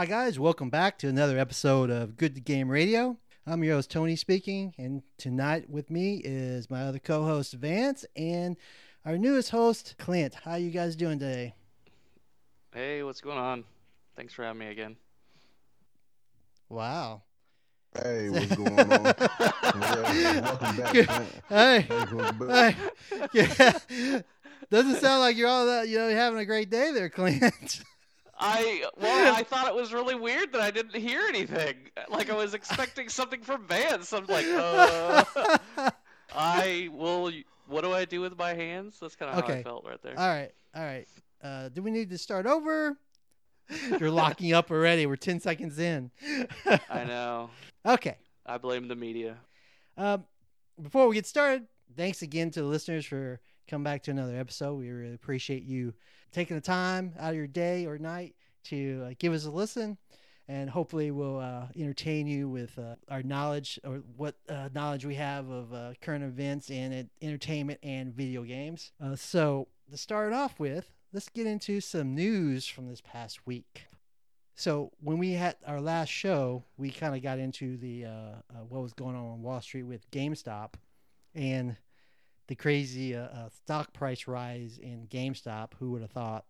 Hi, guys. Welcome back to another episode of Good to Game Radio. I'm your host, Tony, speaking. And tonight with me is my other co host, Vance, and our newest host, Clint. How you guys doing today? Hey, what's going on? Thanks for having me again. Wow. Hey, what's going on? Welcome back. Good. Hey. Hey. Yeah. Doesn't sound like you're all that, you know, having a great day there, Clint. I well, I thought it was really weird that I didn't hear anything. Like I was expecting something from Vance. I'm like, uh, I will. What do I do with my hands? That's kind of how Okay. I felt right there. all right. All right. Uh, do we need to start over? You're locking up already. We're 10 seconds in. I know. Okay. I blame the media. Um, before we get started, thanks again to the listeners for coming back to another episode. We really appreciate you taking the time out of your day or night to uh, give us a listen, and hopefully we'll uh, entertain you with uh, our knowledge or what uh, knowledge we have of uh, current events and entertainment and video games. Uh, so to start off with, let's get into some news from this past week. So when we had our last show, we kind of got into the what was going on on Wall Street with GameStop and the crazy uh, uh, stock price rise in GameStop. Who would have thought?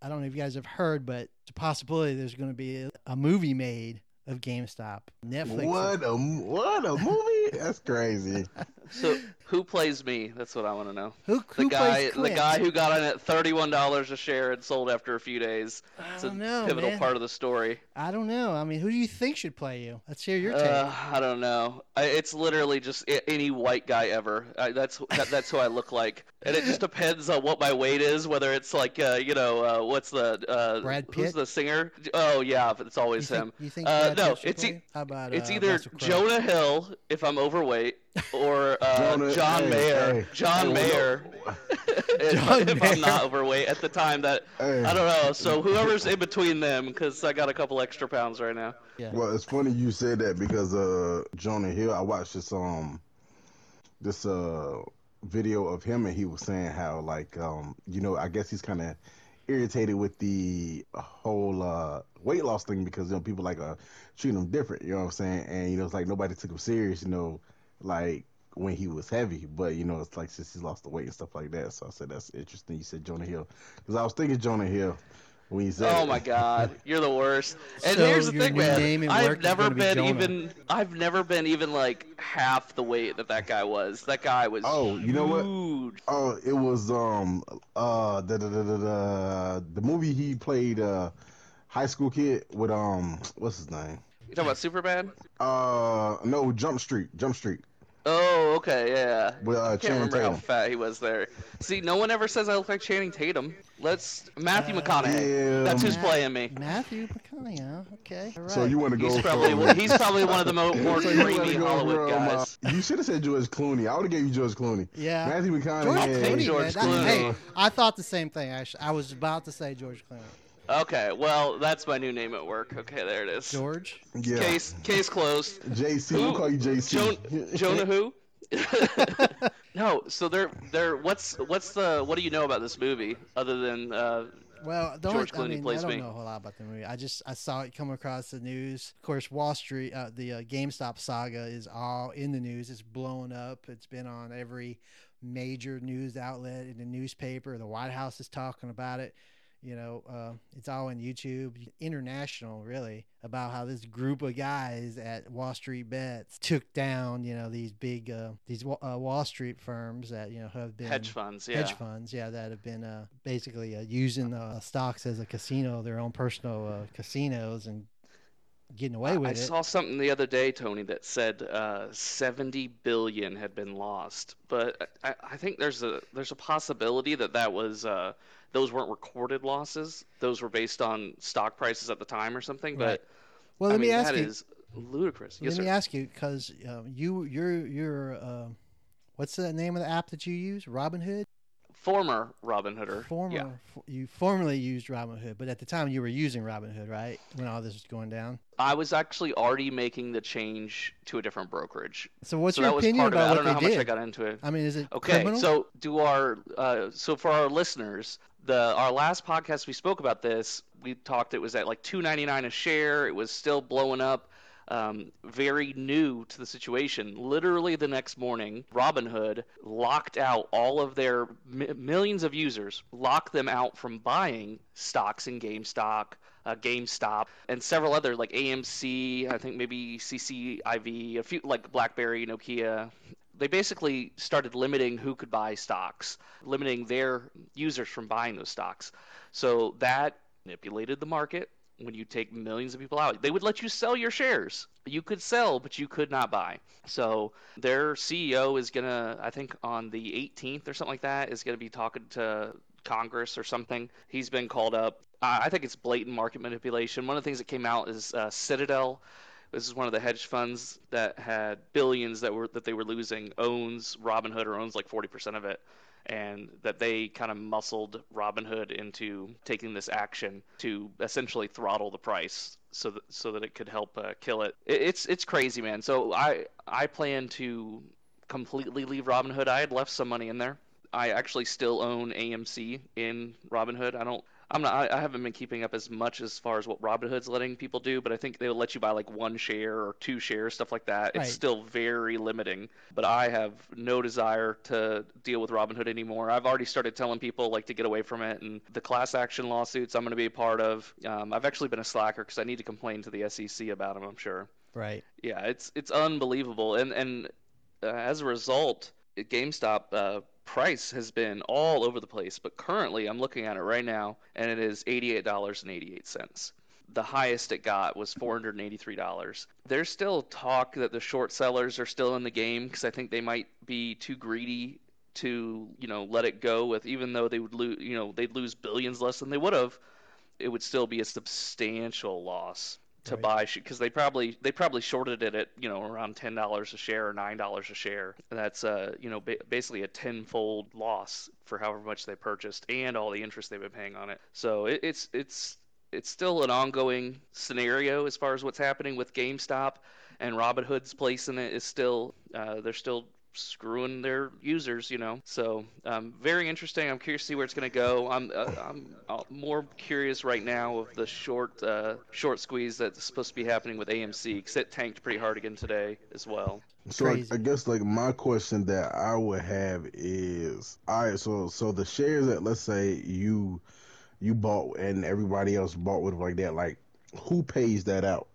I don't know if you guys have heard, but it's a possibility there's going to be a, a movie made of GameStop. Netflix. What a what a movie! That's crazy. So who plays me? That's what I want to know. Who, The guy, the guy who got in at thirty-one dollars a share and sold after a few days. It's a don't know, pivotal man. part of the story. I don't know. I mean, who do you think should play you? Let's hear your take. Uh, I don't know. I, it's literally just any white guy ever. I, that's that, that's who I look like, and it just depends on what my weight is. Whether it's like uh, you know uh, what's the uh, Brad Who's the singer? Oh yeah, but it's you always think, him. You think Uh, no, Pitt it's e- How about It's uh, either Jonah Hill if I'm overweight, or uh, Jonah- John hey, Mayer. hey, John hey, Mayer. if, John if Mayer. I'm not overweight at the time that Hey. I don't know. So whoever's in between them, because I got a couple extra pounds right now. Yeah. Well, it's funny you said that because uh Jonah Hill. I watched this um this uh video of him and he was saying how like um you know I guess he's kind of irritated with the whole uh weight loss thing because you know people like uh treat him different. You know what I'm saying? And you know it's like nobody took him serious. You know like when he was heavy, but you know it's like since he's lost the weight and stuff like that. So I said that's interesting. You said Jonah Hill because I was thinking Jonah Hill when you said. Oh my God, you're the worst. And So here's the thing, man. name at work I've never gonna be been even. I've never been even like half the weight that that guy was. That guy was. Oh, you know what? Oh, it was um uh the the the the, the, the movie he played uh high school kid with um what's his name? You talking about Superman? Uh no, Jump Street, Jump Street Oh, okay, yeah. with uh, I can't Channing remember how Tatum. fat he was there. See, no one ever says I look like Channing Tatum. Let's Matthew Uh, McConaughey. yeah, That's who's Matt- playing me. Matthew McConaughey. huh? Okay. All right. So you want to go He's probably for, one- he's probably one of the mo- more So you wanna dreamy go Hollywood from, uh, guys. you should have said George Clooney. I would have gave you George Clooney. yeah. Matthew George McConaughey. Clooney, George man. That- hey, I thought the same thing. Actually, I was about to say George Clooney. Okay, well, that's my new name at work. Okay, there it is. George. Yeah. Case case closed. JC. Who? We'll call you JC. Jon- Jonah who? no, so they're they're what's what's the what do you know about this movie other than uh Well, the George only, I Clooney mean, plays I don't me. know a whole lot about the movie. I just I saw it come across the news. Of course, Wall Street, uh, the uh, GameStop saga is all in the news. It's blown up. It's been on every major news outlet in the newspaper. The White House is talking about it. You know, uh, it's all on YouTube, international, really, about how this group of guys at Wall Street Bets took down, you know, these big, uh, these uh, Wall Street firms that you know have been hedge funds? Yeah. hedge funds, yeah, that have been uh, basically uh, using uh, stocks as a casino, their own personal uh, casinos, and getting away with I it. I saw something the other day, Tony, that said uh, 70 billion had been lost. But I, I think there's a there's a possibility that that was uh, those weren't recorded losses. Those were based on stock prices at the time or something. Right. But well, I let mean, me ask that you. is ludicrous. Yes, Let me sir. ask you because um, you you're you're uh, what's the name of the app that you use? Robinhood. Former Robin Hooder. Former, Yeah. you formerly used Robinhood, but at the time you were using Robinhood, right? When all this was going down. I was actually already making the change to a different brokerage. So, what's so your opinion about I what don't know they how much did? I got into it. I mean, is it Okay, criminal? so do our uh, so for our listeners, the our last podcast we spoke about this. We talked it was at like 2.99 a share. It was still blowing up. Um, very new to the situation. Literally the next morning, Robinhood locked out all of their m- millions of users, locked them out from buying stocks in GameStop, uh, GameStop, and several other like AMC, I think maybe CCIV, a few like BlackBerry, Nokia. They basically started limiting who could buy stocks, limiting their users from buying those stocks. So that manipulated the market when you take millions of people out. They would let you sell your shares. You could sell, but you could not buy. So their CEO is going to, I think on the 18th or something like that, is going to be talking to Congress or something. He's been called up. I think it's blatant market manipulation. One of the things that came out is uh, Citadel. This is one of the hedge funds that had billions that were that they were losing. Owns Robinhood or owns like 40% of it and that they kind of muscled Robinhood into taking this action to essentially throttle the price so that so that it could help uh, kill it. it. It's it's crazy, man. So I I plan to completely leave Robinhood. I had left some money in there. I actually still own AMC in Robinhood. I don't I'm not. I, I haven't been keeping up as much as far as what Robinhood's letting people do, but I think they'll let you buy like one share or two shares, stuff like that. Right. It's still very limiting. But I have no desire to deal with Robinhood anymore. I've already started telling people like to get away from it, and the class action lawsuits I'm going to be a part of. Um, I've actually been a slacker because I need to complain to the SEC about them. I'm sure. Right. Yeah, it's it's unbelievable, and and uh, as a result, GameStop uh, price has been all over the place. But currently, I'm looking at it right now, and it is eighty-eight dollars and eighty-eight cents. The highest it got was four hundred and eighty-three dollars. There's still talk that the short sellers are still in the game because I think they might be too greedy to you know let it go with even though they would lose you know they'd lose billions less than they would have it would still be a substantial loss to Right. buy because they probably they probably shorted it at you know around ten dollars a share or nine dollars a share. And that's uh you know ba- basically a tenfold loss for however much they purchased and all the interest they've been paying on it. So it, it's it's it's still an ongoing scenario as far as what's happening with GameStop and Robinhood's place in it is still uh, they're still screwing their users, you know. So um, very interesting. I'm curious to see where it's going to go. I'm uh, I'm uh, more curious right now of the short uh, short squeeze that's supposed to be happening with AMC because it tanked pretty hard again today as well. So I, I guess like my question that I would have is, all right, so so the shares that let's say you you bought and everybody else bought with like that, like who pays that out?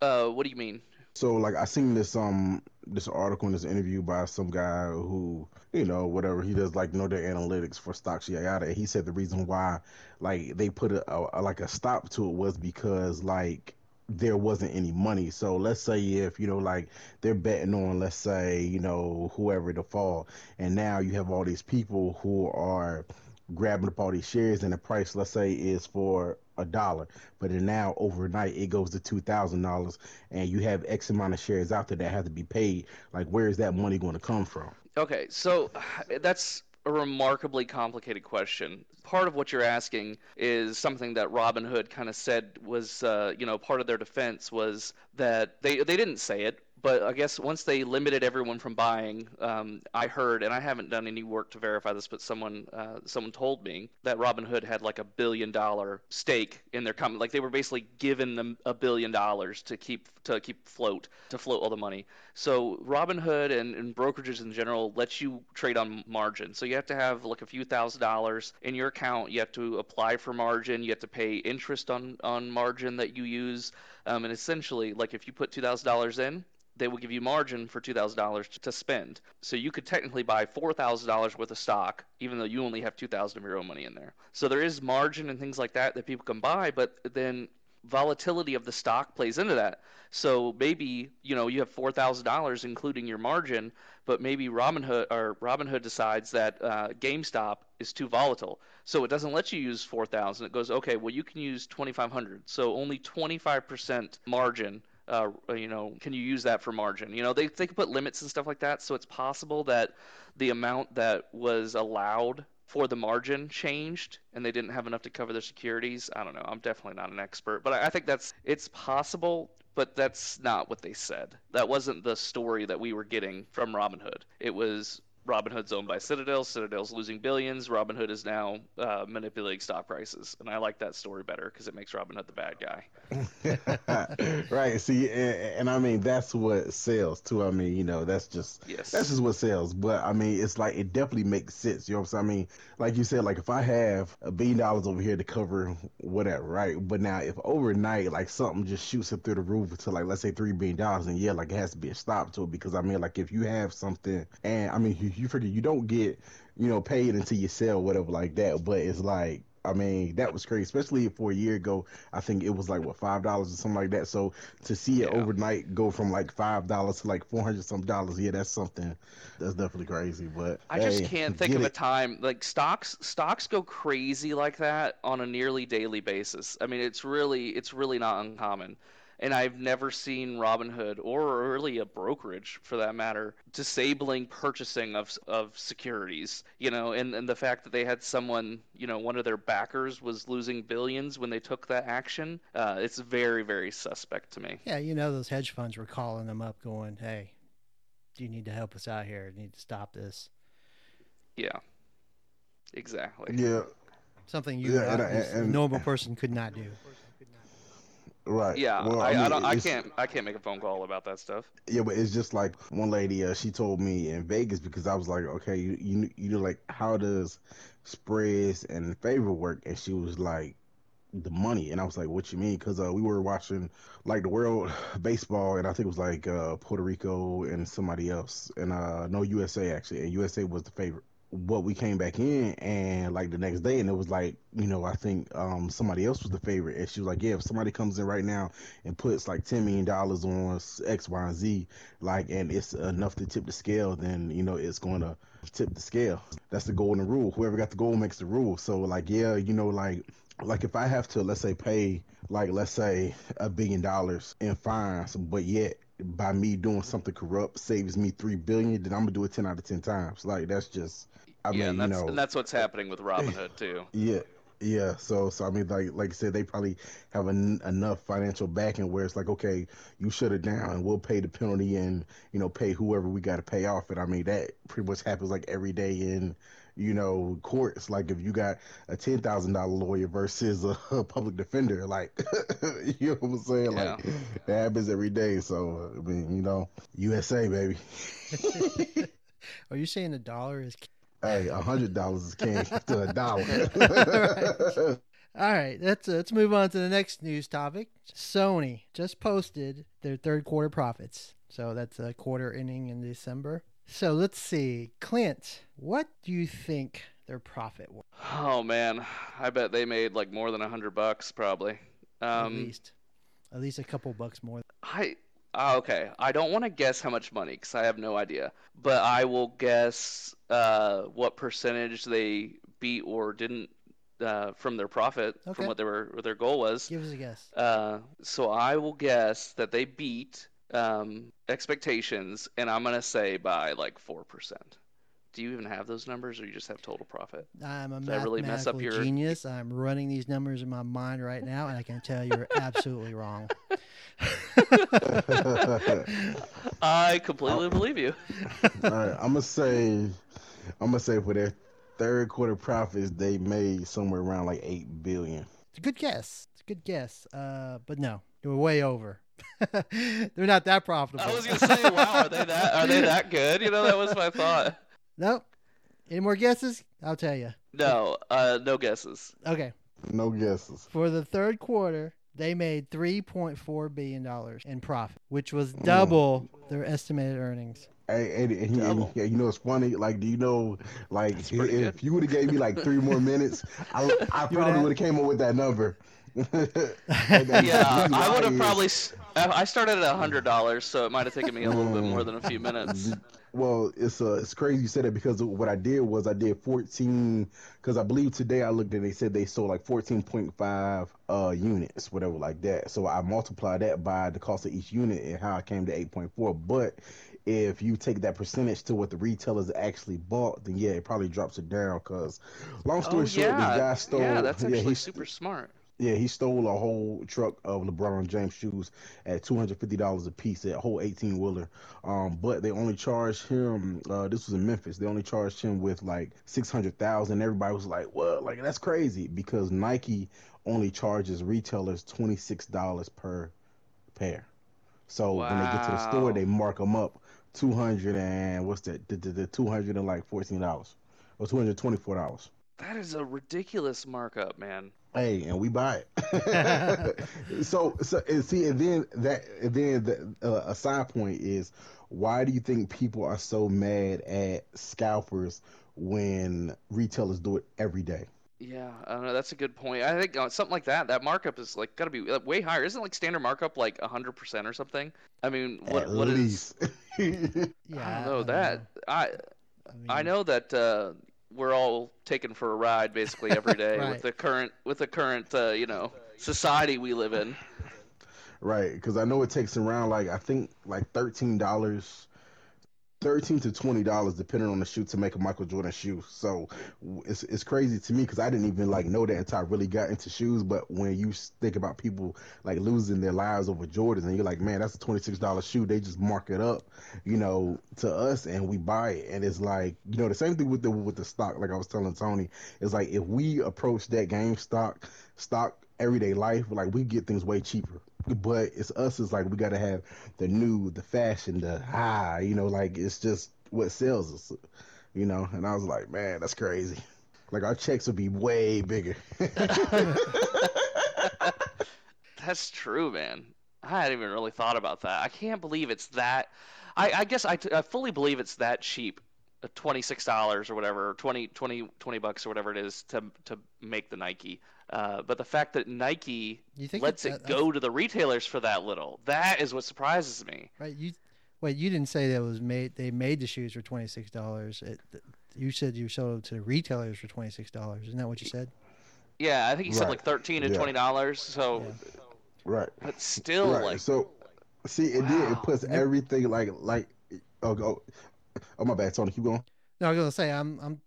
Uh, what do you mean? So like I seen this um this article in this interview by some guy who you know whatever he does like know their analytics for stocks yada yada. And he said the reason why like they put a, a like a stop to it was because like there wasn't any money. So let's say if you know like they're betting on let's say you know whoever to fall, and now you have all these people who are grabbing up all these shares and the price let's say is for a dollar. But now overnight it goes to two thousand dollars and you have x amount of shares out there that have to be paid. Like where is that money going to come from? Okay, so that's a remarkably complicated question. Part of what you're asking is something that Robinhood kind of said was, uh, you know, part of their defense was that they they didn't say it, but I guess once they limited everyone from buying, um, I heard, and I haven't done any work to verify this, but someone uh, someone told me that Robinhood had like a billion dollar stake in their company. Like they were basically giving them a billion dollars to keep to keep float to float all the money. So Robinhood and, and brokerages in general let you trade on margin. So you have to have like a few thousand dollars in your account. You have to apply for margin. You have to pay interest on on margin that you use. Um, and essentially, like if you put two thousand dollars in, they will give you margin for two thousand dollars to spend. So you could technically buy four thousand dollars worth of stock, even though you only have two thousand of your own money in there. So there is margin and things like that that people can buy, but then volatility of the stock plays into that. So maybe you know you have four thousand dollars including your margin, but maybe Robinhood or Robinhood decides that uh, GameStop is too volatile, so it doesn't let you use four thousand. It goes okay, well you can use twenty five hundred, so only twenty five percent margin. Uh, you know, can you use that for margin? You know, they they can put limits and stuff like that, so it's possible that the amount that was allowed for the margin changed and they didn't have enough to cover their securities. I don't know. I'm definitely not an expert, but I, I think that's it's possible, but that's not what they said. That wasn't the story that we were getting from Robinhood. It was Robinhood's owned by Citadel. Citadel's losing billions. Robinhood is now uh, manipulating stock prices, and I like that story better because it makes Robinhood the bad guy. right. See, and, and, I mean that's what sells too. I mean, you know, that's just yes. that's just what sells. But I mean, it's like it definitely makes sense. You know what I'm saying? I mean, like you said, like if I have a billion dollars over here to cover whatever, right? But now if overnight like something just shoots up through the roof to like let's say three billion dollars, and yeah, like it has to be a stop to it because I mean, like if you have something, and I mean, you, you figure you don't get you know paid until you sell whatever like that, but it's like I mean, that was crazy, especially for a year ago. I think it was like what five dollars or something like that. So to see it yeah. overnight go from like five dollars to like four hundred some dollars, yeah, that's something that's definitely crazy. But I hey, just can't think of it. a time like stocks stocks go crazy like that on a nearly daily basis. I mean, it's really it's really not uncommon and I've never seen Robinhood or really a brokerage for that matter disabling purchasing of of securities. You know, and and the fact that they had someone, you know, one of their backers was losing billions when they took that action, uh, it's very very suspect to me. Yeah, you know, those hedge funds were calling them up, going, "Hey, do you need to help us out here. You need to stop this." Yeah. Exactly. Yeah. Something you, yeah, and, and, and, a normal person could not do. Right. Yeah. Well, I, I, mean, I, don't. I can't. I can't make a phone call about that stuff. Yeah, but it's just like one lady. Uh, she told me in Vegas because I was like, okay, you you you know like how does spreads and favor work? And she was like, the money and i was like what you mean because uh, we were watching like the world baseball and i think it was like uh, puerto rico and somebody else and uh, no usa actually and usa was the favorite but we came back in and like the next day and it was like you know i think um somebody else was the favorite and she was like yeah if somebody comes in right now and puts like 10 million dollars on x y and z like and it's enough to tip the scale then you know it's going to tip the scale. That's the golden rule. Whoever got the goal makes the rule. So like yeah you know like like if i have to let's say pay like let's say a billion dollars in fines but yet by me doing something corrupt saves me three billion, then I'm gonna do it ten out of ten times. Like that's just I yeah, mean, and you know, and that's what's happening with Robinhood too. Yeah, yeah. So, so I mean, like, like I said, they probably have an, enough financial backing where it's like, okay, you shut it down, and we'll pay the penalty, and you know, pay whoever we got to pay off. And I mean, that pretty much happens like every day in, you know, courts. Like if you got a ten thousand dollar lawyer versus a, a, public defender, like, you know what I'm saying? Yeah. Like, that happens every day. So, I mean, you know, USA, baby. Are you saying the dollar is? Hey, a hundred dollars is king to a dollar. All right, let's uh, let's move on to the next news topic. Sony just posted their third quarter profits, so that's a quarter ending in December. So let's see, Clint, what do you think their profit was? Oh man, I bet they made like more than a hundred bucks, probably. Um, at least, at least a couple bucks more. I uh, okay, I don't want to guess how much money because I have no idea, but I will guess uh, what percentage they beat or didn't uh, from their profit okay. from what they were what their goal was. Give us a guess. Uh, so I will guess that they beat um, expectations, and I'm gonna say by like four percent. Do you even have those numbers, or you just have total profit? I'm a Did mathematical really mess up your... genius. I'm running these numbers in my mind right now, and I can tell you're absolutely wrong. I completely believe you. All right, I'm gonna say, I'm gonna say for their third quarter profits, they made somewhere around like eight billion. It's a good guess. It's a good guess. Uh, but no, they were way over. They're not that profitable. I was gonna say, wow, are they that are they that good? You know, that was my thought. Nope. Any more guesses? I'll tell you. No, uh, no guesses. Okay. No guesses. For the third quarter, they made $3.4 billion in profit, which was double mm. their estimated earnings. Hey, and, and, and, yeah, you know it's funny. Like, do you know, like, if, if you would have gave me like three more minutes, I, I probably would have came up with that number. Yeah, I would have probably. I started at a hundred dollars, so it might have taken me a little bit more than a few minutes. Well, it's uh, it's crazy you said that because what I did was I did 14 because I believe today I looked and they said they sold like 14.5 uh units, whatever like that. So I multiplied that by the cost of each unit and how I came to 8.4. But if you take that percentage to what the retailers actually bought, then yeah, it probably drops it down. Because long story oh, short, yeah. the guy stole. Yeah, that's actually yeah, super smart. Yeah, he stole a whole truck of LeBron James shoes at two hundred fifty dollars a piece, that whole eighteen wheeler. Um, but they only charged him. Uh, this was in Memphis. They only charged him with like six hundred thousand. Everybody was like, "What? Like that's crazy!" Because Nike only charges retailers twenty six dollars per pair. So when they get to the store, they mark them up two hundred and what's that? The, the, the two hundred and like fourteen dollars or two hundred twenty four dollars. That is a ridiculous markup, man. Hey, and we buy it. so, so and see, and then that, and then the, uh, a side point is, why do you think people are so mad at scalpers when retailers do it every day? Yeah, I don't know. That's a good point. I think uh, something like that. That markup is like got to be uh, way higher. Isn't like standard markup like hundred percent or something? I mean, what at what is? least. Yeah, I don't know that. I I mean, know that uh, we're all taken for a ride basically every day Right. with the current with the current uh, you know society we live in. Right, because I know it takes around like I think like thirteen dollars, thirteen to twenty dollars depending on the shoe to make a Michael Jordan shoe. So it's it's crazy to me because I didn't even like know that until I really got into shoes. But when you think about people like losing their lives over Jordans, and you're like, man, that's a twenty six dollar shoe. They just mark it up, you know, to us, and we buy it. And it's like, you know, the same thing with the with the stock. Like I was telling Tony, it's like if we approach that game stock stock everyday life, like we get things way cheaper but it's us it's like we got to have the new the fashion the high you know like it's just what sells us you know and i was like man that's crazy like our checks would be way bigger That's true, man. I hadn't even really thought about that. I can't believe it's that. I, I guess I, t- I fully believe it's that cheap. Uh, $26 or whatever, or 20, 20, 20 bucks or whatever it is to to make the Nike. Uh, but the fact that Nike You think lets it that- go to the retailers for that little, that is what surprises me. right? You wait. You didn't say that was made. They made the shoes for twenty six dollars. You said you sold them to the retailers for twenty six dollars. Isn't that what you said? Yeah, I think he said Right. like 13 to Yeah. $20. So Yeah. right But still right like so see and then it puts everything like like oh go oh my bad tony keep going No, I was gonna say I'm. I'm.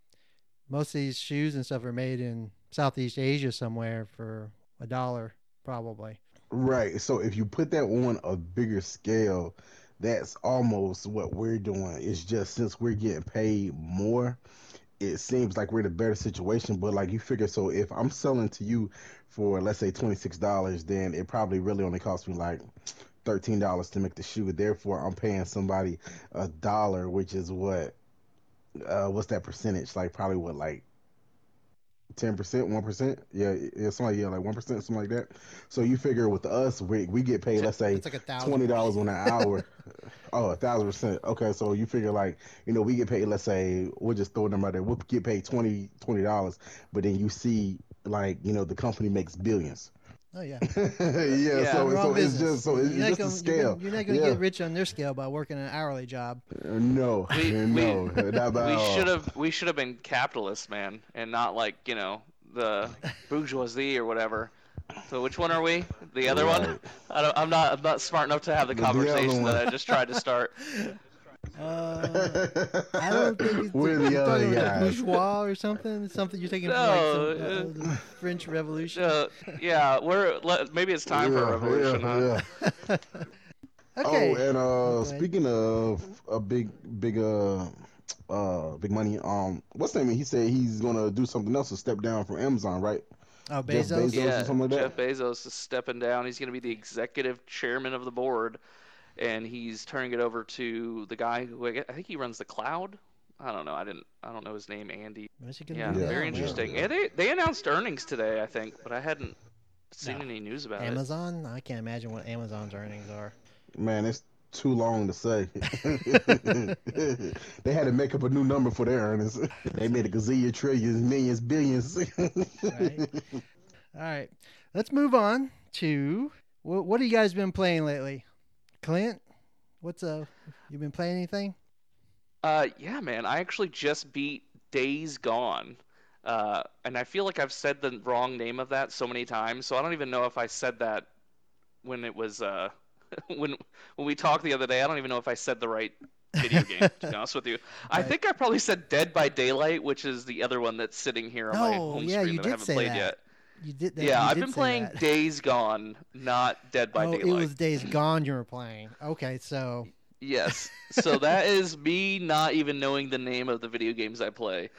Most of these shoes and stuff are made in Southeast Asia somewhere for a dollar, probably. Right. So if you put that on a bigger scale, that's almost what we're doing. It's just since we're getting paid more, it seems like we're in a better situation. But like you figure, so if I'm selling to you for let's say twenty six dollars, then it probably really only cost me like thirteen dollars to make the shoe. Therefore, I'm paying somebody a dollar, which is what uh what's that percentage? Like probably what like ten percent, one percent? Yeah, yeah, something like yeah, like one percent, something like that. So you figure with us, we we get paid, let's say It's like a twenty dollars on an hour. oh, a thousand percent. Okay, so you figure like you know we get paid. Let's say we'll just throw number out there. We'll get paid 20 dollars, but then you see like you know the company makes billions. Oh yeah. yeah, Yeah. so so it's just so it's, You're not just gonna- the you're scale. You're not going to Yeah. get rich on their scale by working an hourly job. Uh, No, We- no, not by we should have we should have been capitalists, man, and not like you know the bourgeoisie or whatever. So which one are we? The other one? Right. I don't, I'm not. I'm not smart enough to have the The- the conversation that I just tried to start. Uh, I don't think you We're you're the other talking about bourgeois or something. Something you're taking from like some, uh, the French Revolution. Uh, yeah, we're le- maybe it's time for a revolution. yeah, huh? yeah. okay. Oh, and uh, speaking of a big, big, uh, uh, big money. Um, what's the name? He said he's gonna do something else to step down from Amazon, right? oh, Jeff Bezos. Bezos. or Yeah, something like that? Jeff Bezos is stepping down. He's going to be the executive chairman of the board, and he's turning it over to the guy who I think he runs the cloud. I don't know. I didn't. I don't know his name. Andy. What's he Yeah, Yeah, very interesting. yeah. Yeah, they they announced earnings today, I think, but I hadn't seen No. any news about it. Amazon? I can't imagine what Amazon's earnings are. Man, it's too long to say. they had to make up a new number for their earnings. They made a gazillion, trillions, millions, billions. Right. All right, let's move on to what, what have you guys been playing lately? Clint, what's uh, you been playing anything? Uh, yeah, man. I actually just beat Days Gone. Uh, and I feel like I've said the wrong name of that so many times, so I don't even know if I said that when it was uh when when we talked the other day. I don't even know if I said the right video game. To be honest with you, I think I probably said Dead by Daylight, which is the other one that's sitting here on my Oh, home yeah, screen that I haven't played that. yet. You did that. yeah, I've been playing that. Days Gone, not Dead by oh, Daylight. it was Days Gone you were playing. Okay, so Yes. So that is me not even knowing the name of the video games I play.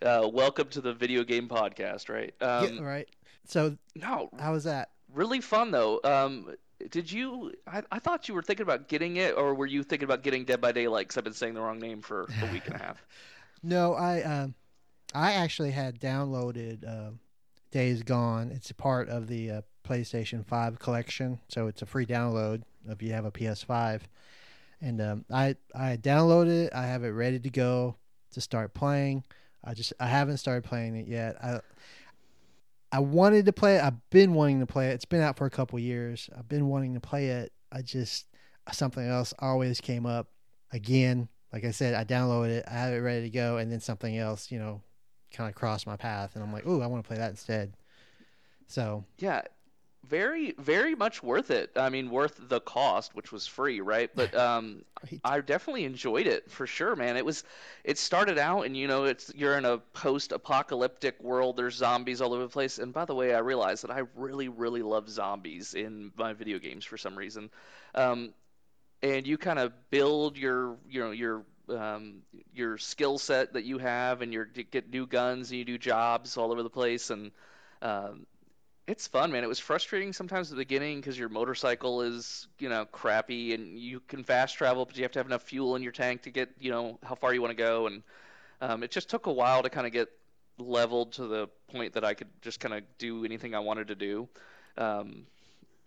Uh, welcome to the video game podcast, right? Um, yeah, right. So No, how was that? really fun though. Um, did you? I, I thought you were thinking about getting it, or were you thinking about getting Dead by Daylight? Because I've been saying the wrong name for a week and a half. No, I um, I actually had downloaded uh, Days Gone. It's a part of the uh, PlayStation Five collection, so it's a free download if you have a PS5. And um, I I downloaded it. I have it ready to go to start playing. I just I haven't started playing it yet. I I wanted to play it. I've been wanting to play it. It's been out for a couple years. I've been wanting to play it. I just something else always came up again. Like I said, I downloaded it. I have it ready to go, and then something else, you know, kind of crossed my path, and I'm like, "Ooh, I want to play that instead." So Yeah, very, very much worth it. I mean, worth the cost, which was free, right? But um, Right. I definitely enjoyed it for sure, man. It was, it started out, and you know, it's you're in a post-apocalyptic world. There's zombies all over the place. And by the way, I realized that I really, really love zombies in my video games for some reason. Um, and you kind of build your, you know, your um, your skill set that you have, and you get new guns, and you do jobs all over the place, and um, it's fun, man. It was frustrating sometimes at the beginning because your motorcycle is, you know, crappy and you can fast travel, but you have to have enough fuel in your tank to get, you know, how far you want to go. And um, it just took a while to kind of get leveled to the point that I could just kind of do anything I wanted to do. Um,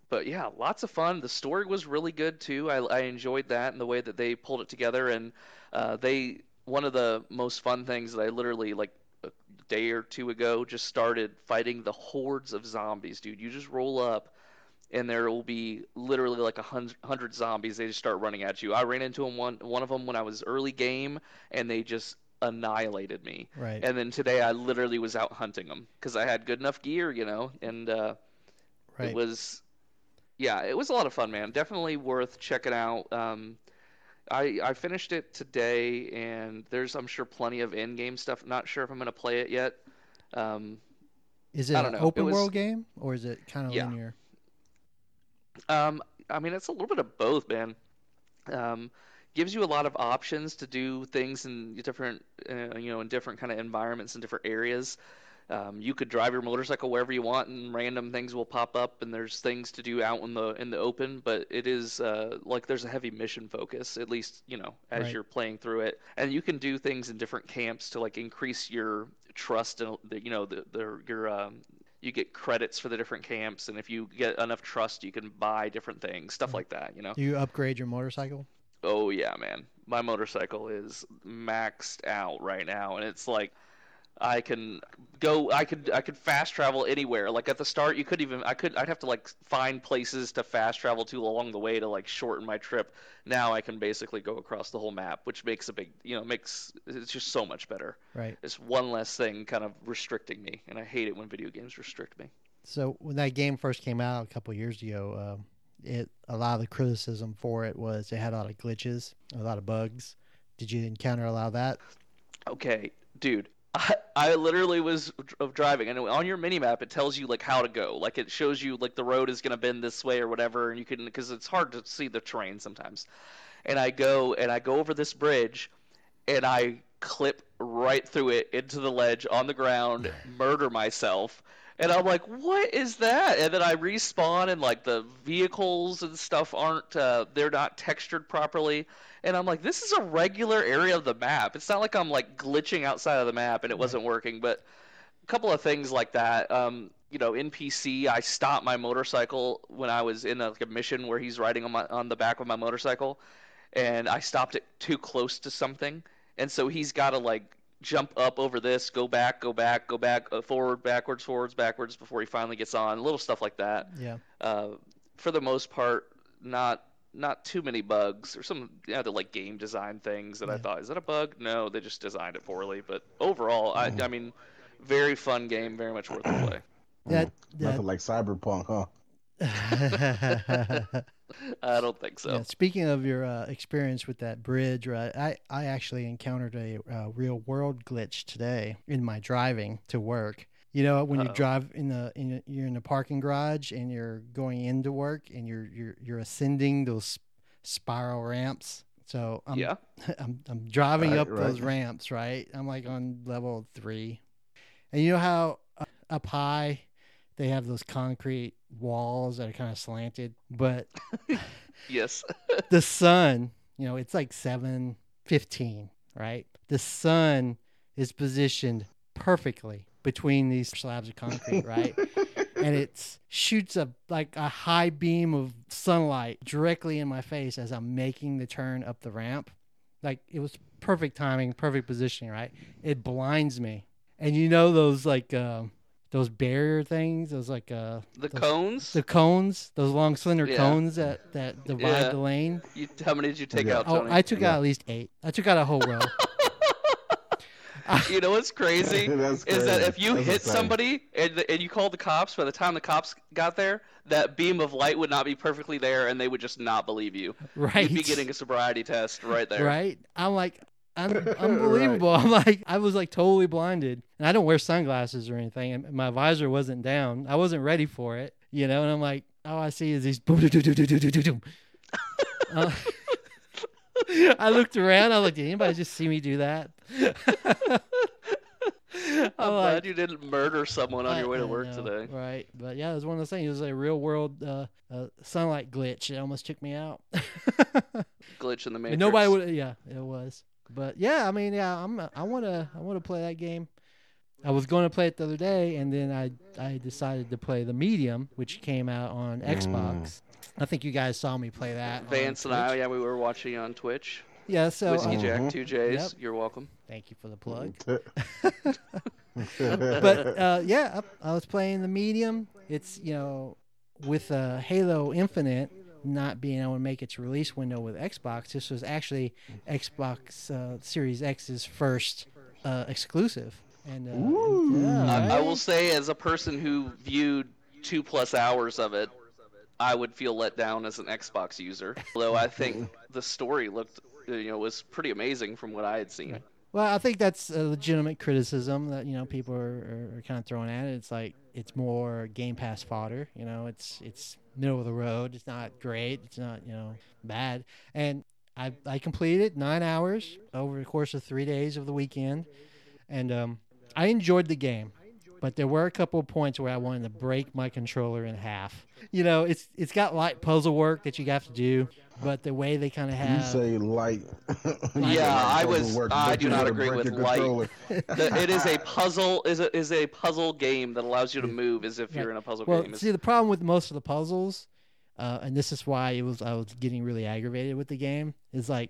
but yeah, lots of fun. The story was really good too. I, I enjoyed that and the way that they pulled it together. And uh, they, one of the most fun things that I literally like a day or two ago just started fighting the hordes of zombies, dude. You just roll up and there will be literally like a hundred, hundred zombies. They just start running at you. I ran into them one one of them when I was early game, and they just annihilated me. right, And then today I literally was out hunting them because I had good enough gear, you know, and uh, right. it was, yeah, it was a lot of fun, man. Definitely worth checking out. Um, I I finished it today, and there's I'm sure plenty of in-game stuff. Not sure if I'm gonna play it yet. Um, is it an know. It open was- world game or is it kind of Yeah. linear? Um, I mean, it's a little bit of both, man. Um, gives you a lot of options to do things in different, uh, you know, in different kind of environments and different areas. Um, you could drive your motorcycle wherever you want, and random things will pop up, and there's things to do out in the in the open. But it is uh, like there's a heavy mission focus, at least you know as Right. you're playing through it, and you can do things in different camps to like increase your trust and the, you know the, the your um, you get credits for the different camps, and if you get enough trust, you can buy different things, stuff like that. You know. You upgrade your motorcycle? Oh yeah, man. My motorcycle is maxed out right now, and it's like I can go. I could. I could fast travel anywhere. Like at the start, you could even. I could. I'd have to like find places to fast travel to along the way to like shorten my trip. Now I can basically go across the whole map, which makes a big. You know, makes it's just so much better. Right. It's one less thing kind of restricting me, and I hate it when video games restrict me. So when that game first came out a couple years ago, um, it a lot of the criticism for it was it had a lot of glitches, a lot of bugs. Did you encounter a lot of that? Okay, dude. I, I literally was dr- driving, and on your mini map, it tells you like how to go. Like it shows you like the road is gonna bend this way or whatever, and you can because it's hard to see the terrain sometimes. And I go and I go over this bridge, and I clip right through it into the ledge on the ground, murder myself. And I'm like, what is that? And then I respawn, and like the vehicles and stuff aren't, uh, they're not textured properly. And I'm like, this is a regular area of the map. It's not like I'm like glitching outside of the map and it wasn't working. But a couple of things like that. Um, you know, in PC, I stopped my motorcycle when I was in a, like a mission where he's riding on my on the back of my motorcycle, and I stopped it too close to something, and so he's got to like jump up over this, go back, go back, go back, uh, forward, backwards, forwards, backwards before he finally gets on. Little stuff like that. Yeah. Uh, for the most part, not not too many bugs or some other like game design things that I thought is that a bug? No, they just designed it poorly. But overall, I, I mean, very fun game, very much worth the play. That, Nothing like Cyberpunk, huh? I don't think so. Yeah, speaking of your uh, experience with that bridge, right? I, I actually encountered a uh, real world glitch today in my driving to work. You know, when you Uh-oh. drive in the in you're in the parking garage and you're going into work and you're you're you're ascending those spiral ramps. So I'm yeah. I'm I'm driving Right, up right. those ramps, right? I'm like on level three, and you know how uh, up high they have those concrete walls that are kind of slanted, but Yes. the sun, you know, it's like seven fifteen, right? The sun is positioned perfectly between these slabs of concrete, right? and it shoots a like a high beam of sunlight directly in my face as I'm making the turn up the ramp. Like it was perfect timing, perfect positioning, right? It blinds me. And you know those like um those barrier things, those like uh The those- cones. the cones, those long slender Yeah. cones that that divide Yeah. the lane. You, how many did you take Yeah. out, Oh, I took Yeah. out at least 8. I took out a whole row. You know what's crazy? That's is that if you That's hit insane. somebody and, and you called the cops, by the time the cops got there, that beam of light would not be perfectly there, and they would just not believe you. right. You'd be getting a sobriety test right there. Right? I'm like, un- unbelievable. I'm like, I was like totally blinded, and I don't wear sunglasses or anything, and my visor wasn't down. I wasn't ready for it, you know. And I'm like, all I see is these boom, boom, boom, boom, boom, boom, boom, boom. Uh, I looked around. I was like, did anybody just see me do that? I'm I'm glad like, you didn't murder someone on I- your way to work know, today. Right. But yeah, it was one of those things. It was a real world uh, uh, sunlight glitch. It almost took me out. Glitch in the But matrix. Nobody would. Yeah, it was. But yeah, I mean, yeah, I'm. I want to. I want to play that game. I was going to play it the other day, and then I I decided to play the medium, which came out on Xbox. I think you guys saw me play that. Vance and I, Twitch. yeah, we were watching on Twitch. Yeah. So Whiskey uh, Jack, two J's. Yep. You're welcome. thank you for the plug. but but uh, yeah, I, I was playing the medium. It's you know with uh, Halo Infinite not being able to make its release window with Xbox. This was actually Xbox uh, Series X's first uh, exclusive. And uh, Ooh. yeah, I, I will say, as a person who viewed two plus hours of it, I would feel let down as an Xbox user. Although I think the story looked, you know, was pretty amazing from what I had seen. Right. Well, I think that's a legitimate criticism that you know people are, are, are kind of throwing at it. It's like it's more Game Pass fodder. You know, it's it's middle of the road. It's not great. It's not you know bad. And I I completed nine hours over the course of three days of the weekend, and um, I enjoyed the game. But there were a couple of points where I wanted to break my controller in half. You know, it's it's got light puzzle work that you have to do, but the way they kind of have you have say light. Yeah, I Doesn't was- work, I do not agree with light. The- it is a puzzle. Is a is a puzzle game that allows you to move as if you're in a puzzle Well, game. It's- see, the problem with most of the puzzles, uh, and this is why it was I was getting really aggravated with the game, is like,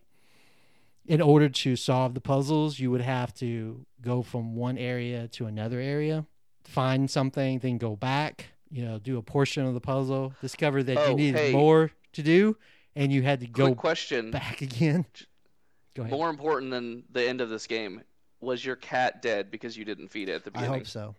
in order to solve the puzzles, you would have to go from one area to another area, find something, then go back. You know, do a portion of the puzzle, discover that Oh, you needed hey. more to do, and you had to go Quick question. back again. Go ahead. More important than the end of this game was your cat dead because you didn't feed it at the beginning. I hope so.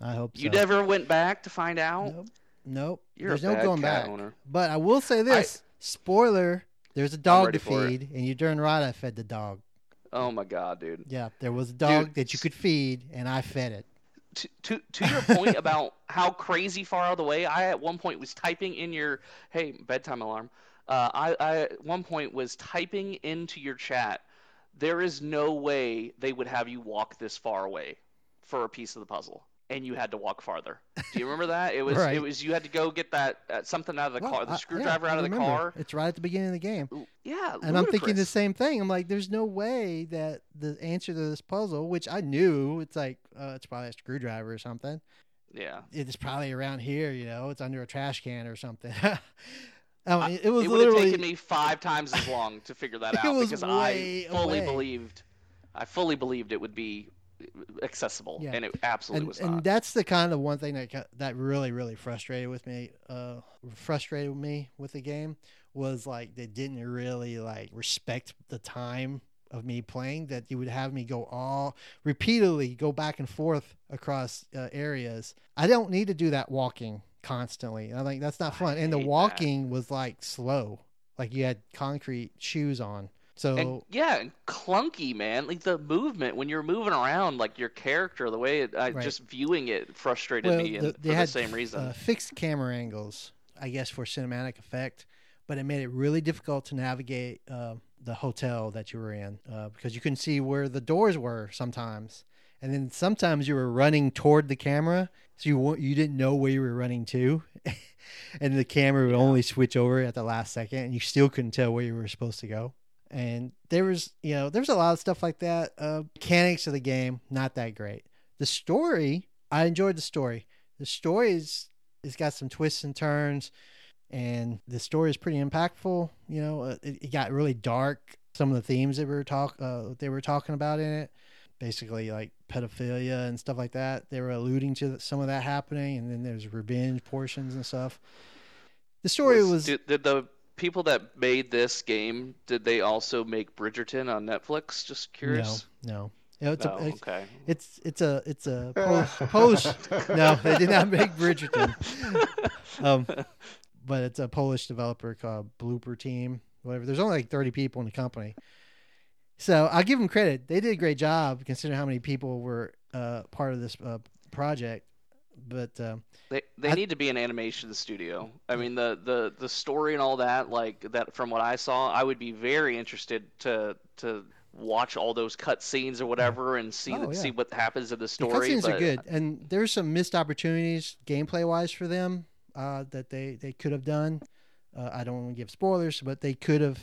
I hope You so. never went back to find out. Nope. Nope. You're There's a no bad going cat back. owner. But I will say this: spoiler. There's a dog to feed, and you're darn right I fed the dog. Oh my god, dude. Yeah, there was a dog Dude, that you could feed, and I fed it. To, to to your point about how crazy far out of the way I at one point was typing in your hey bedtime alarm. Uh, I, I at one point was typing into your chat. There is no way they would have you walk this far away for a piece of the puzzle, and you had to walk farther. Do you remember that? It was Right. it was you had to go get that uh, something out of the Well, car, the screwdriver I out of the car. It's right at the beginning of the game, Yeah, and I'm thinking the same thing. I'm like, there's no way that the answer to this puzzle, which I knew, it's like uh, it's probably a screwdriver or something. Yeah, It's probably around here, you know. It's under a trash can or something. I mean, it was it would have taken me five times as long to figure that out because I fully away. believed, I fully believed it would be accessible, Yeah. and it absolutely and, was and not. that's the kind of one thing that that really really frustrated with me uh frustrated me with the game was like they didn't really like respect the time of me playing that you would have me go all repeatedly go back and forth across uh, areas i don't need to do that walking constantly i think that's not I fun and the hate that. walking was like slow like you had concrete shoes on So And yeah, and clunky, man. Like the movement when you're moving around, like your character, the way it, I Right. just viewing it frustrated me, and the- for the same reason. Uh, fixed camera angles, I guess, for cinematic effect, but it made it really difficult to navigate uh, the hotel that you were in uh, because you couldn't see where the doors were sometimes, and then sometimes you were running toward the camera, so you you didn't know where you were running to, and the camera would only switch over at the last second, and you still couldn't tell where you were supposed to go. And there was, you know, there was a lot of stuff like that. Uh, mechanics of the game, not that great. The story, I enjoyed the story. The story is, it's got some twists and turns, and the story is pretty impactful. You know, uh, it, it got really dark. Some of the themes that we were talk, uh, they were talking about in it, basically like pedophilia and stuff like that. They were alluding to some of that happening, and then there's revenge portions and stuff. The story was, did, did the people that made this game did they also make Bridgerton on Netflix? Just curious. no, no. Know, it's No, a, it's, okay. it's it's a it's a post, post no they did not make Bridgerton um but it's a Polish developer called Bloober Team whatever there's only like 30 people in the company so I'll give them credit they did a great job considering how many people were uh part of this uh, project but um They they I- need to be an animation studio. I mean the, the the story and all that like that from what I saw, I would be very interested to to watch all those cut scenes or whatever and see Oh, yeah. see what happens in the the story. cutscenes but are good and there's some missed opportunities gameplay wise for them uh that they they could have done uh, I don't want to give spoilers but they could have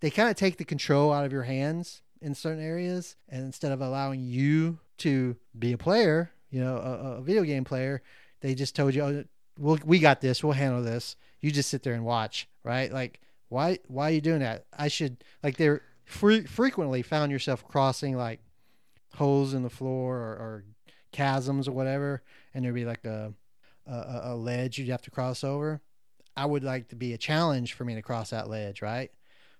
they kind of take the control out of your hands in certain areas and instead of allowing you to be a player you know a, a video game player they just told you oh, we'll, we got this we'll handle this. You just sit there and watch right? Like why why are you doing that? I should like they're fre- frequently found yourself crossing like holes in the floor or, or chasms or whatever and there'd be like a, a a ledge you'd have to cross over. I would like to be a challenge for me to cross that ledge right?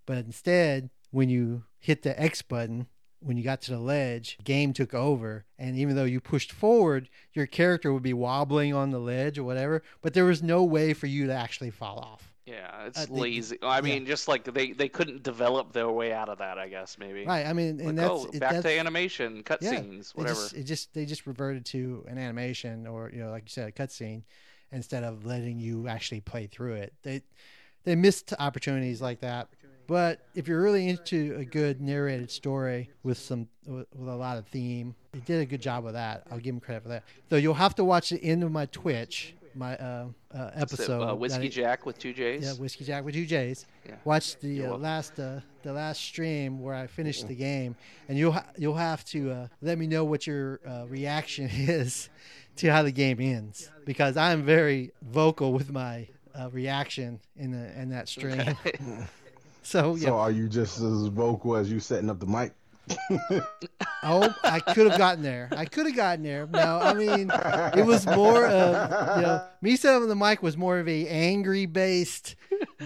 But instead when you hit the x button when you got to the ledge game took over and even though you pushed forward your character would be wobbling on the ledge or whatever but there was no way for you to actually fall off yeah, it's uh, they- lazy. I mean, just like they they couldn't develop their way out of that, I guess maybe. right i mean Like, and that's oh, back that's, to animation, cutscenes, It whatever. just, it just they just reverted to an animation or you know like you said a cutscene instead of letting you actually play through it. They they missed opportunities like that. But if you're really into a good narrated story with some with, a lot of theme, they did a good job with that. I'll give him credit for that. Though you'll have to watch the end of my Twitch, my uh, uh, So, episode. uh, Whiskey Jack with two J's. yeah, whiskey jack with two J's. Yeah. Watch the uh, last uh, the last stream where I finished the game, and you'll ha- you'll have to uh, let me know what your uh, reaction is to how the game ends because I'm very vocal with my uh, reaction in the in that stream. Okay. so yeah, So are you just as vocal as you setting up the mic? oh, I could have gotten there. I could have gotten there. No, I mean it was more of you know me setting up the mic was more of a angry based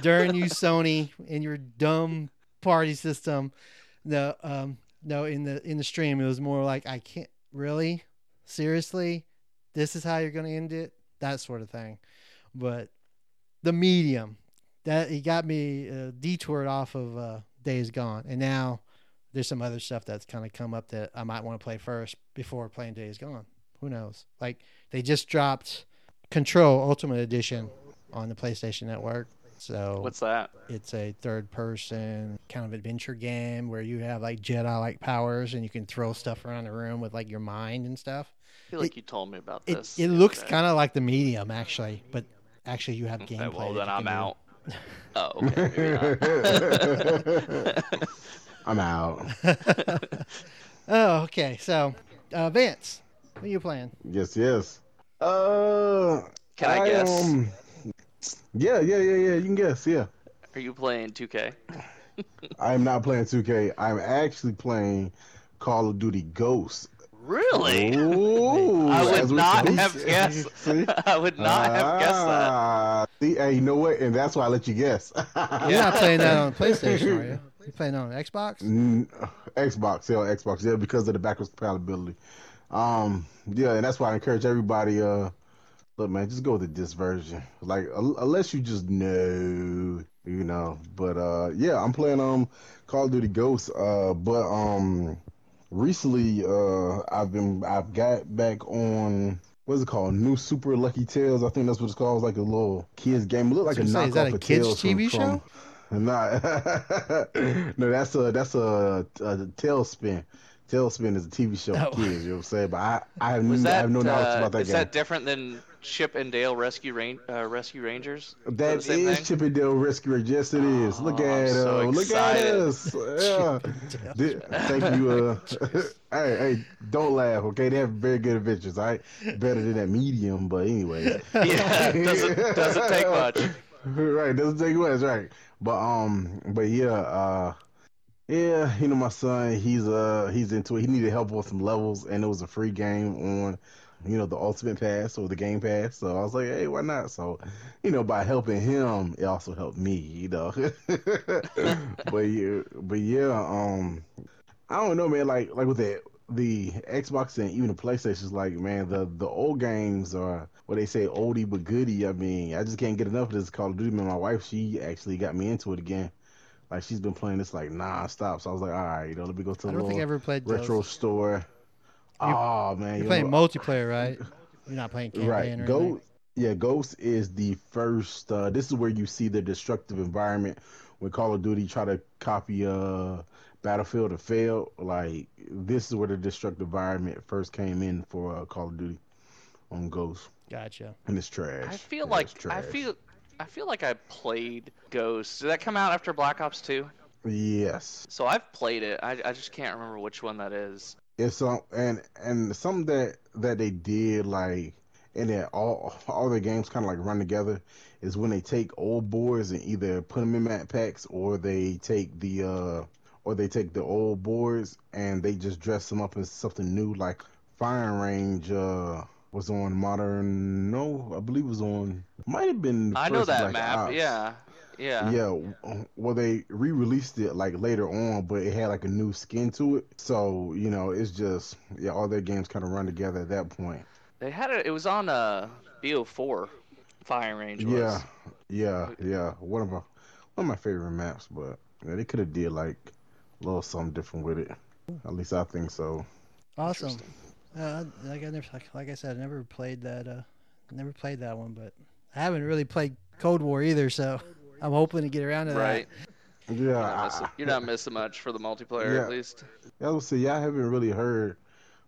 darn you Sony and your dumb party system. No, um, no, in the in the stream it was more like I can't really, seriously, this is how you're gonna end it, that sort of thing. But the medium that it got me uh, detoured off of uh, Days Gone, and now there's some other stuff that's kind of come up that I might want to play first before playing Days Gone. Who knows? Like they just dropped Control Ultimate Edition on the PlayStation Network. So What's that? it's a third person kind of adventure game where you have like Jedi like powers and you can throw stuff around the room with like your mind and stuff. I feel like you told me about It, this. it the looks kind of like the medium actually, but actually you have Okay, gameplay. well, that then I'm do. out. Oh, okay. I'm out. oh, okay. So, uh, Vance, what are you playing? Yes, yes. Uh, Can I guess? um, yeah, yeah, yeah, yeah. You can guess. Yeah. Are you playing 2K? I'm not playing 2K. I'm actually playing Call of Duty Ghosts. Really? Ooh, I would as we not speak. have guessed. See? I would not have guessed that. Ah, See, hey, you know what? And that's why I let you guess. You're not playing that on PlayStation, are you? You playing on Xbox? Mm, Xbox, yeah, Xbox, yeah, because of the backwards compatibility. Um, yeah, and that's why I encourage everybody. Uh, look, man, just go with the disc version. Like, un- unless you just know You know, but uh, yeah, I'm playing um Call of Duty Ghosts. Uh, but um, recently uh, I've been I've got back on what's it called? New Super Lucky Tales. I think that's what it's called. It's like a little kids game. It look like a Say, knockoff is that a of kids Tales TV from, show? From, not, no, that's a that's a, a TaleSpin. TaleSpin is a TV show for Oh. kids. You know what I'm saying? But I I have, Was n- I that have no knowledge uh, about that is game. Is that different than Chip and Dale Rescue Ran- uh, Rescue Rangers? Is That the same is Rescue Rangers. Yes, it is. Look Oh, I'm at so uh, look at us. Yeah. Thank you. Uh, hey, hey, don't laugh. Okay, they have very good adventures. All right, better than that medium. But anyway, Yeah, doesn't doesn't take much. right, doesn't take much. Right, but um, but yeah, uh, yeah, you know, my son, he's uh, he's into it. He needed help with some levels, and it was a free game on. You know the Ultimate Pass or the Game Pass, so I was like, "Hey, why not?" So, you know, by helping him, it also helped me. You know, but yeah, but yeah, um, I don't know, man. Like like with the the Xbox and even the PlayStation's like, man, the the old games are what they say oldie but goodie. I mean, I just can't get enough of this Call of Duty. Man, my wife, she actually got me into it again. Like she's been playing this like non-stop. So I was like, all right, you know, let me go to I the don't think I ever played retro store. Oh man, You're you playing know, multiplayer, right? You're not playing campaign right? or Go. anything. Yeah, Ghost is the first. Uh, this is where you see the destructive environment when Call of Duty try to copy uh, Battlefield and failed. Like this is where the destructive environment first came in for uh, Call of Duty on Ghost, Gotcha. and it's trash. I feel Yeah, like it's I feel I feel like I played Ghost. Did that come out after Black Ops 2? yes. So I've played it. I, I just can't remember which one that is. It's um and and something that that they did like and that all all the games kind of like run together is when they take old boards and either put them in map packs or they take the uh or they take the old boards and they just dress them up as something new like Firing Range uh was on modern no I believe it was on might have been I know that Black map. Ops. Yeah. Yeah. Yeah, well, they re-released it like later on, but it had like a new skin to it. So you know, it's just yeah, all their games kind of run together at that point. They had it. It was on uh BO4. Firing Range was. Yeah, yeah, yeah. One of my one of my favorite maps, but yeah, they could have did like a little something different with it. At least I think so. Awesome. Uh, like I never, like, like I said, I never played that. Uh, never played that one, but I haven't really played Cold War either. So I'm hoping to get around to Right. Yeah, You're not, missing, you're not missing much for the multiplayer, Yeah. at least. Yeah, I would say yeah, I haven't really heard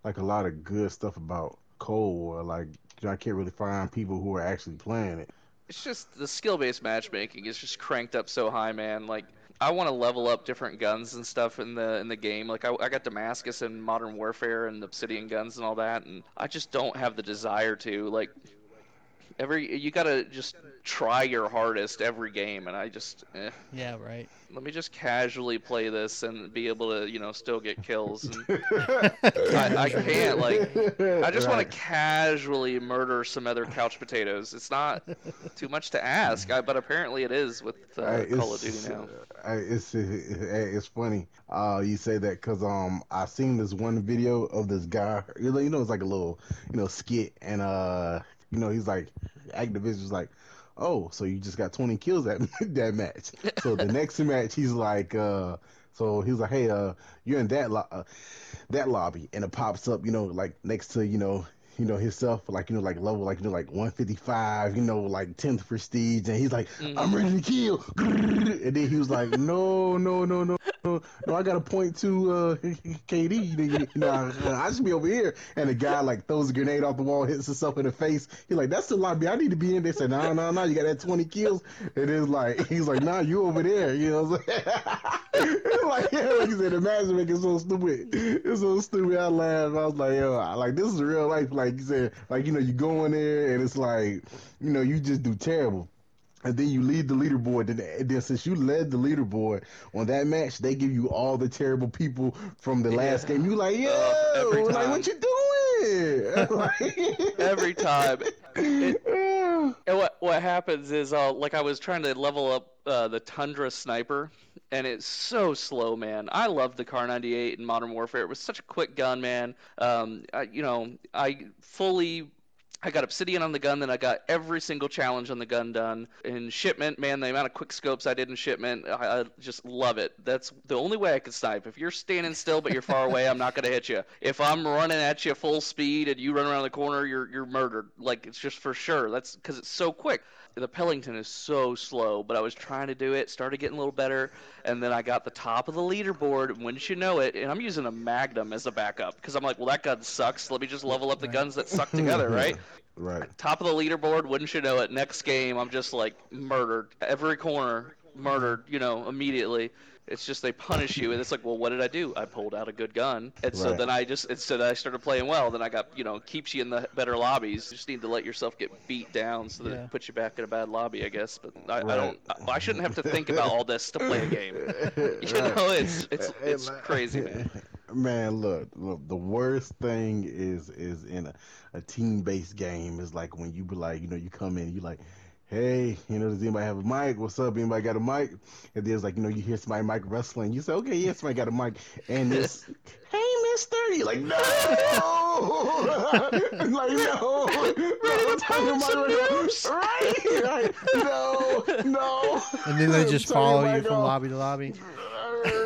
like a lot of good stuff about Cold War. Like I can't really find people who are actually playing it. It's just the skill-based matchmaking is just cranked up so high, man. Like I want to level up different guns and stuff in the in the game. Like I, I got Damascus and Modern Warfare and Obsidian guns and all that, and I just don't have the desire to. Like every you gotta just try your hardest every game, and I just eh. Yeah, right. let me just casually play this and be able to you know still get kills. And I, I can't like. I just want to casually murder some other couch potatoes. It's not too much to ask, I, but apparently it is with uh, Hey, Call of Duty now. hey, it's it's funny. Uh, you say that because um, I seen this one video of this guy. You know, you know, it's like a little you know skit, and uh, you know, he's like Activision's like, oh, so you just got 20 kills that that match. So the next match, he's like, uh, so he's like, hey, uh, you're in that lo- uh, that lobby, and it pops up, you know, like next to you know. You know himself, like you know, like level, like you know, like one fifty five. You know, like tenth prestige, and he's like, "I'm ready to kill." And then he was like, "No, no, no, no, no! I got a point to uh, KD. Know, I, should be over here." And the guy like throws a grenade off the wall, hits himself in the face. He's like, "That's the lobby. I need to be in." They said, "No, no, no! You got that twenty kills." And it's like he's like, "Nah, you over there." You know, what I'm saying? Like yeah, like you said, imagine making so stupid. It's so stupid. I laughed. I was like, "Yo, I- like this is real life." Like you said, like you know, you go in there and it's like, you know, you just do terrible. And then you lead the leaderboard. Then, and then since you led the leaderboard on that match, they give you all the terrible people from the last Yeah. game. You like, yo, Uh, like time. what you doing? Every time. Yeah. And what what happens is, uh, like I was trying to level up uh, the Tundra Sniper, and it's so slow, man. I love the Kar 98 in Modern Warfare. It was such a quick gun, man. Um, I, you know, I fully I got Obsidian on the gun, then I got every single challenge on the gun done. In shipment, man, the amount of quick scopes I did in shipment, I, I just love it. That's the only way I can snipe. If you're standing still but you're far away, I'm not gonna hit you. If I'm running at you full speed and you run around the corner, you're you're murdered. Like it's just for sure. That's because it's so quick. The Pelington is so slow, but I was trying to do it, started getting a little better, and then I got the top of the leaderboard. and Wouldn't you know it? And I'm using a Magnum as a backup because I'm like, well, that gun sucks. Let me just level up the guns that suck together, right? Right. top of the leaderboard, wouldn't you know it? Next game, I'm just like murdered. Every corner, murdered, you know, immediately. It's just they punish you, and it's like, well, what did I do? I pulled out a good gun, and so then I just and instead I started playing well. Then I got, you know, keeps you in the better lobbies. You just need to let yourself get beat down so that Yeah. it puts you back in a bad lobby, I guess. But I, I don't. I, I shouldn't have to think about all this to play a game. You Right. know, it's it's Hey, it's man. crazy, man. Man, look, look, the worst thing is is in a, a team based game is like when you be like, you know, you come in, you like, hey, you know, does anybody have a mic? What's up? Anybody got a mic? And there's like, you know, you hear somebody mic wrestling, you say, okay, yeah, somebody got a mic, and it's, hey, Mister, you're like, no, like no, no, turn your mic right, right, no, no, And then they just Turn your follow you from lobby to lobby.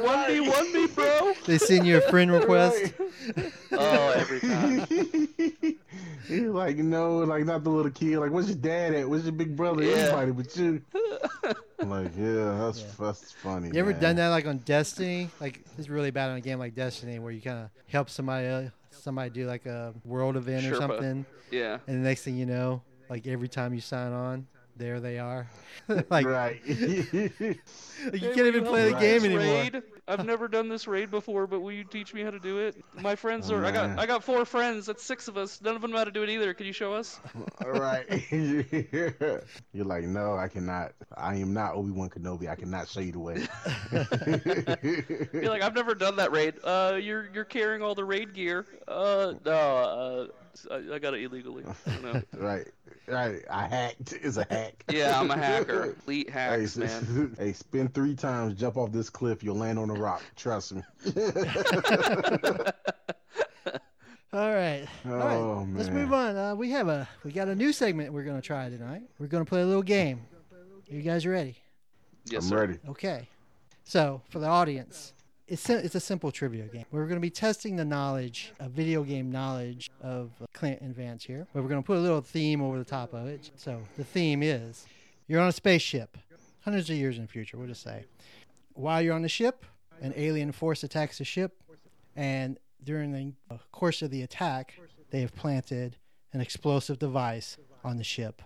One v one me, bro. They send you a friend request. Oh, every time. He's like, no, like not the little kid. Like, where's your dad at? Where's your big brother? Yeah. Everybody but you. I'm like, yeah, that's Yeah. that's funny. You ever man. done that like on Destiny? Like it's really bad on a game like Destiny where you kind of help somebody uh, somebody do like a world event or something, Yeah. and the next thing you know, like every time you sign on, there they are. like right. you Hey, can't even play the help game me anymore. Raid? I've never done this raid before, but will you teach me how to do it? My friends Oh, are. I got. I got four friends. That's six of us. None of them know how to do it either. Can you show us? right. You're like, no, I cannot. I am not Obi Wan Kenobi. I cannot show you the way. You're like, I've never done that raid. Uh, you're you're carrying all the raid gear. Uh, no. Uh, I, I got it illegally. I don't know. right. Right. I hacked. It's a hack. Yeah, I'm a hacker. Elite Hey, hacks, s- man. hey, spin three times, jump off this cliff, you'll land on a rock. Trust me. All right. All right. Oh, Let's move on. Uh, we have a we got a new segment we're gonna try tonight. We're gonna play a little game. you guys ready? Yes, I'm sir. ready. Okay. So for the audience, it's si- it's a simple trivia game. We're going to be testing the knowledge, a video game knowledge of uh, Clint and Vance here. But we're going to put a little theme over the top of it. So the theme is you're on a spaceship, hundreds of years in the future. We'll just say, while you're on the ship, an alien force attacks the ship, and during the uh, course of the attack, they have planted an explosive device on the ship.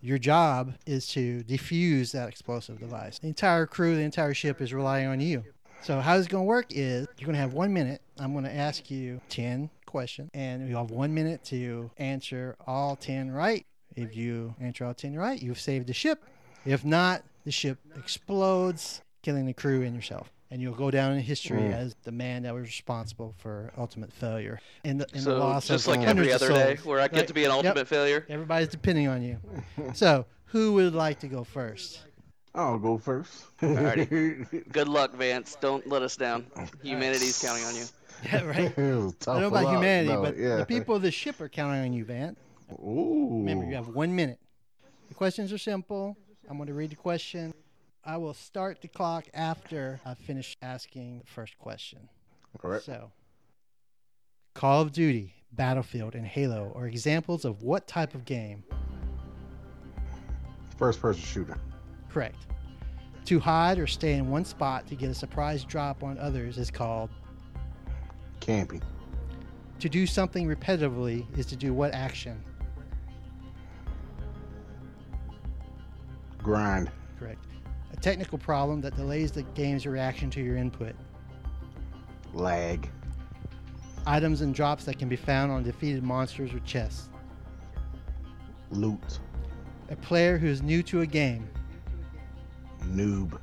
Your job is to defuse that explosive device. The entire crew, the entire ship is relying on you. So how it's going to work is you're going to have one minute. I'm going to ask you 10 questions, and you have one minute to answer all 10 right. If you answer all 10 right, you've saved the ship. If not, the ship explodes, killing the crew and yourself. And you'll go down in history Mm. as the man that was responsible for ultimate failure and the, and the loss just of like every other day, where I get Right. to be an Yep. ultimate failure. Everybody's depending on you. So, who would like to go first? I'll go first. Alrighty. Good luck, Vance. Don't let us down. Humanity's counting on you. Yeah, right. it was tough I don't know about luck, humanity, though, but yeah. the people of the ship are counting on you, Van. Ooh. Remember, you have one minute. The questions are simple. I'm going to read the question. I will start the clock after I finish asking the first question. All right. So, Call of Duty, Battlefield, and Halo are examples of what type of game? First person shooter. Correct. To hide or stay in one spot to get a surprise drop on others is called. Camping. To do something repetitively is to do what action? Grind. Correct. A technical problem that delays the game's reaction to your input. Lag. Items and drops that can be found on defeated monsters or chests. Loot. A player who is new to a game. Noob.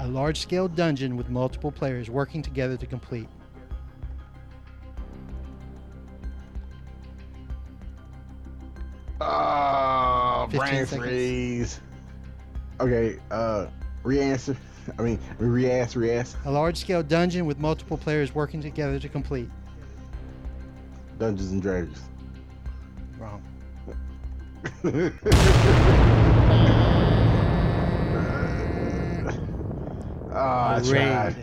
A large scale dungeon with multiple players working together to complete. Oh, brain seconds. freeze. Okay, uh, re-answer. I mean, re-ask, re-ask. A large scale dungeon with multiple players working together to complete. Dungeons and Dragons. Wrong. oh, Raid. tried.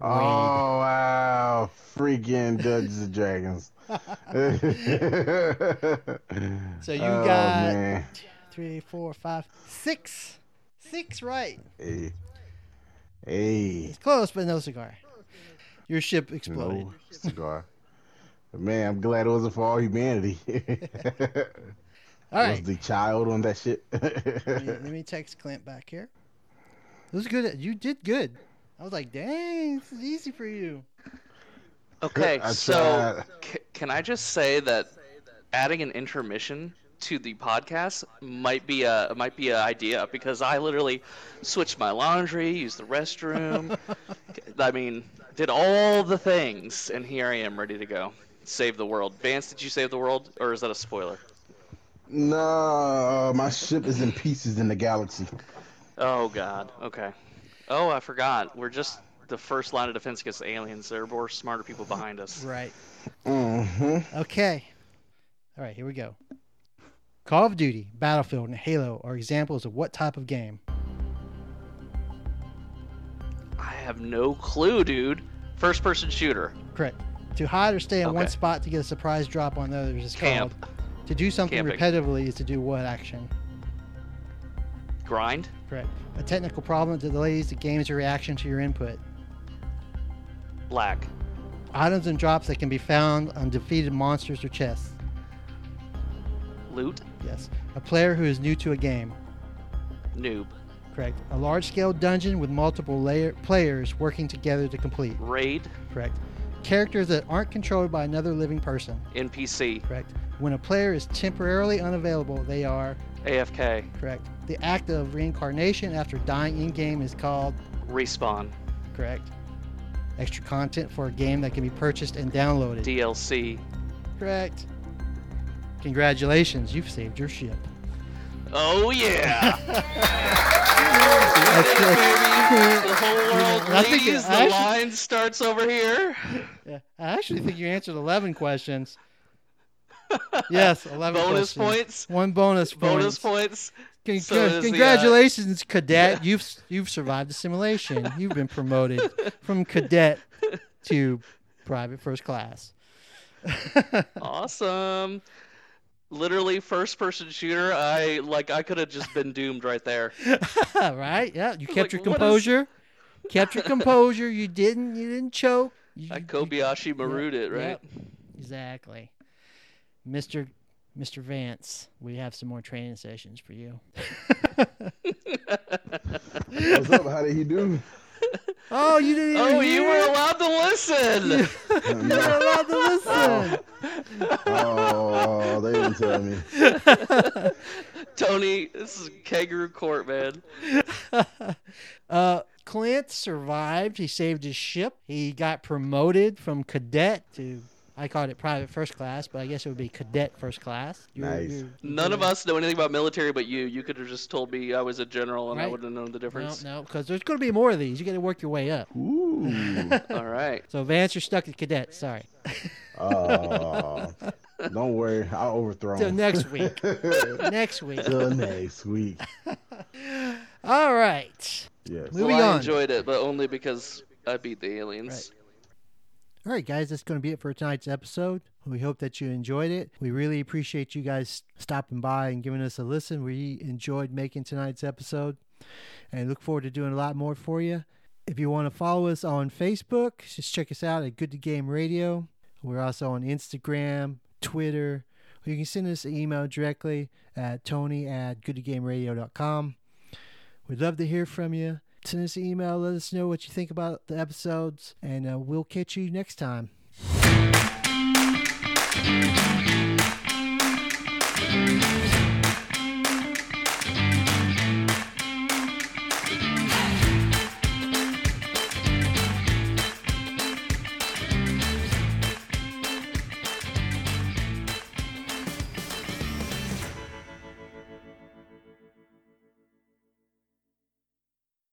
Oh wow! Freaking Dungeons and Dragons. So you Oh, got man. three, four, five, six. Six right. Hey. Hey. It's close, but no cigar. Your ship exploded. No cigar. Man, I'm glad it wasn't for all humanity. All Was the child on that shit? let, me, let me text Clint back here. It was good. You did good. I was like, dang, this is easy for you. Okay, so c- can I just say that adding an intermission to the podcast might be a might be an idea because I literally switched my laundry, used the restroom. I mean, did all the things, and here I am ready to go. Save the world. Vance, did you save the world, or is that a spoiler? no, my ship is in pieces in the galaxy. Oh God. Okay. Oh, I forgot. We're just the first line of defense against the aliens. There are more smarter people behind us. Right. hmm Okay. All right, here we go. Call of Duty, Battlefield, and Halo are examples of what type of game? I have no clue, dude. First person shooter. Correct. To hide or stay in one spot to get a surprise drop on others is Camp. called. To do something Camping. repetitively is to do what action? Grind. Correct. A technical problem that delays the game's reaction to your input. Black. Items and drops that can be found on defeated monsters or chests. Loot. Yes. A player who is new to a game. Noob. Correct. A large scale dungeon with multiple layer players working together to complete. Raid. Correct. Characters that aren't controlled by another living person. NPC. Correct. When a player is temporarily unavailable, they are AFK. correct. The act of reincarnation after dying in game is called Respawn. correct. Extra content for a game that can be purchased and downloaded. DLC. correct. Congratulations, you've saved your ship. Oh yeah. That's good. the whole world I think leaves. it- The should- line starts over here. Yeah, I actually think you answered 11 questions. Yes, 11 Bonus questions. points. One bonus Bonus points. So con- is the, uh, congratulations, cadet. You've you've survived the simulation. You've been promoted from cadet to private first class. Awesome. Literally first person shooter. I like I could have just been doomed right there. right? Yeah, you kept Like, your what is- composure. Kept your composure. You didn't. You didn't choke. You, I Kobayashi Maru'd it, right? Yep, exactly, Mister Mister Vance. We have some more training sessions for you. What's up? How did he do? oh, you didn't. Even Oh, you were allowed to listen. You were allowed to listen. Oh, they didn't tell me. Tony, this is kangaroo court, man. uh, Clint survived. He saved his ship. He got promoted from cadet to, I called it private first class, but I guess it would be cadet first class. Nice. None of us know anything about military but you. You could have just told me I was a general and I wouldn't have known the difference. no, because there's going to be more of these. You got to work your way up. Ooh. All right. So Vance, you're stuck at cadet. Sorry. Oh, don't worry. I'll overthrow Till him. next week. next week. Till next week. All right. Yes. Moving well, I on. enjoyed it, but only because I beat the aliens. All right, guys, that's going to be it for tonight's episode. We hope that you enjoyed it. We really appreciate you guys stopping by and giving us a listen. We enjoyed making tonight's episode and look forward to doing a lot more for you. If you want to follow us on Facebook, just check us out at Good to Game Radio. We're also on Instagram, Twitter. You can send us an email directly at tony at goodtogameradio.com. We'd love to hear from you. Send us an email. Let us know what you think about the episodes, and uh, we'll catch you next time.